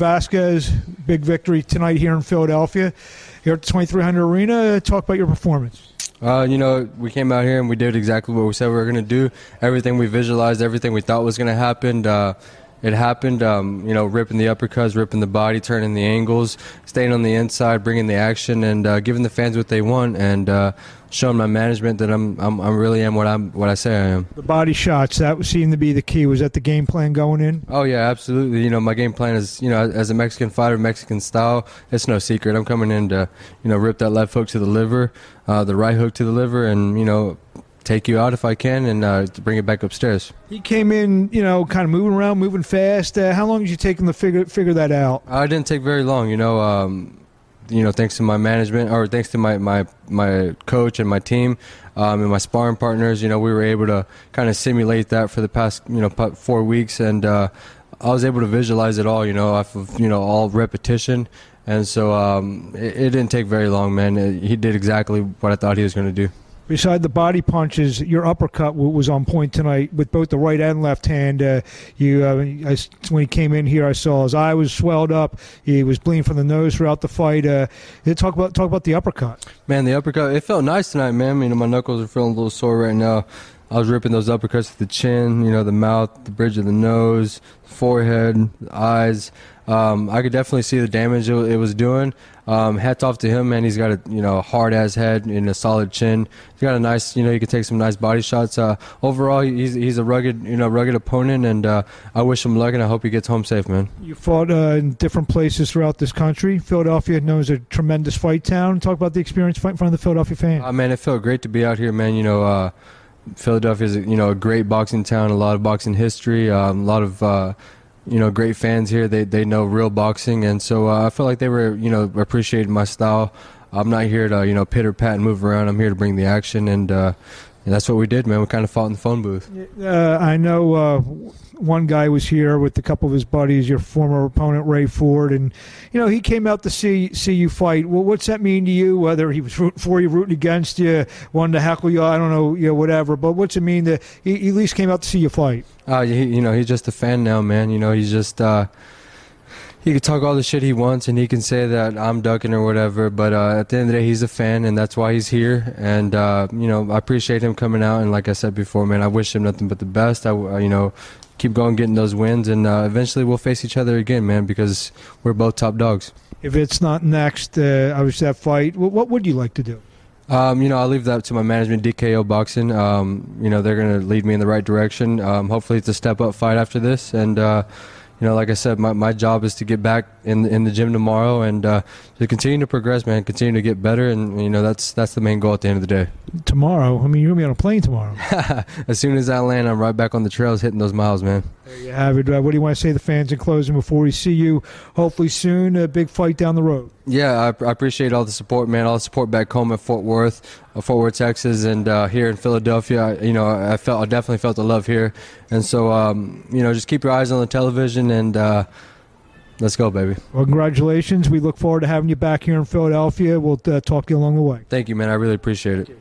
Vazquez, big victory tonight here in Philadelphia. Here at the 2300 Arena, talk about your performance. Uh, you know, we came out here and we did exactly what we said we were going to do. Everything we visualized, everything we thought was going to happen. Uh, it happened. Um, you know, ripping the uppercuts, ripping the body, turning the angles, staying on the inside, bringing the action, and uh, giving the fans what they want, and uh, showing my management that I'm, I'm, I really am what I'm, what I say I am. The body shots that seemed to be the key. Was that the game plan going in? Oh yeah, absolutely. You know, my game plan is, you know, as a Mexican fighter, Mexican style, it's no secret. I'm coming in to, you know, rip that left hook to the liver, uh, the right hook to the liver, and you know take you out if I can and uh, bring it back upstairs. He came in, you know, kind of moving around, moving fast. Uh, how long did you take him to figure figure that out? I didn't take very long. You know, um, you know, thanks to my management or thanks to my my my coach and my team um, and my sparring partners. You know, we were able to kind of simulate that for the past you know four weeks, and uh, I was able to visualize it all. You know, off of you know all repetition. And so um, it, it, didn't take very long, man. It, he did exactly what I thought he was going to do beside the body punches, your uppercut was on point tonight with both the right and left hand. Uh, you, uh, I, when he came in here, I saw his eye was swelled up. He was bleeding from the nose throughout the fight. Uh, talk about talk about the uppercut. Man, the uppercut it felt nice tonight, man. You know, my knuckles are feeling a little sore right now. I was ripping those uppercuts to the chin, you know, the mouth, the bridge of the nose, forehead, the eyes. Um, I could definitely see the damage it, was doing. Um, hats off to him, man. He's got a you know hard ass head and a solid chin. He's got a nice, you know, he can take some nice body shots. Uh, overall, he's he's a rugged, you know, rugged opponent, and uh, I wish him luck, and I hope he gets home safe, man. You fought uh, in different places throughout this country. Philadelphia known as a tremendous fight town. Talk about the experience fighting in front of the Philadelphia fans. Uh, man, it felt great to be out here, man. You know. Philadelphia is you know a great boxing town, a lot of boxing history, um, a lot of uh, you know great fans here. They they know real boxing, and so uh, I felt like they were you know appreciating my style. I'm not here to you know pitter pat and move around. I'm here to bring the action, and, uh, and that's what we did, man. We kind of fought in the phone booth. Uh, I know uh, one guy was here with a couple of his buddies, your former opponent Ray Ford, and you know he came out to see see you fight. Well, what's that mean to you? Whether he was rooting for you, rooting against you, wanted to heckle you, I don't know, you know, whatever. But what's it mean that he, he at least came out to see you fight? Uh, he, you know, he's just a fan now, man. You know, he's just. Uh, he can talk all the shit he wants and he can say that I'm ducking or whatever, but uh, at the end of the day, he's a fan and that's why he's here. And uh, you know, I appreciate him coming out. And like I said before, man, I wish him nothing but the best. I, you know, keep going, getting those wins, and uh, eventually we'll face each other again, man, because we're both top dogs. If it's not next, uh, obviously that fight, what, would you like to do? Um, you know, I'll leave that to my management, DKO Boxing. Um, you know, they're going to lead me in the right direction. Um, hopefully, it's a step up fight after this, and. You know, like I said, my, my job is to get back in in the gym tomorrow and uh, to continue to progress, man. Continue to get better, and you know that's that's the main goal at the end of the day. Tomorrow, I mean, you're gonna be on a plane tomorrow. as soon as I land, I'm right back on the trails, hitting those miles, man. There you have it. Uh, what do you want to say to the fans in closing before we see you? Hopefully soon, a big fight down the road. Yeah, I, I appreciate all the support, man. All the support back home at Fort Worth, uh, Fort Worth, Texas, and uh, here in Philadelphia. I, you know, I felt I definitely felt the love here, and so um, you know, just keep your eyes on the television and. Uh, Let's go, baby. Well, congratulations. We look forward to having you back here in Philadelphia. We'll uh, talk to you along the way. Thank you, man. I really appreciate it.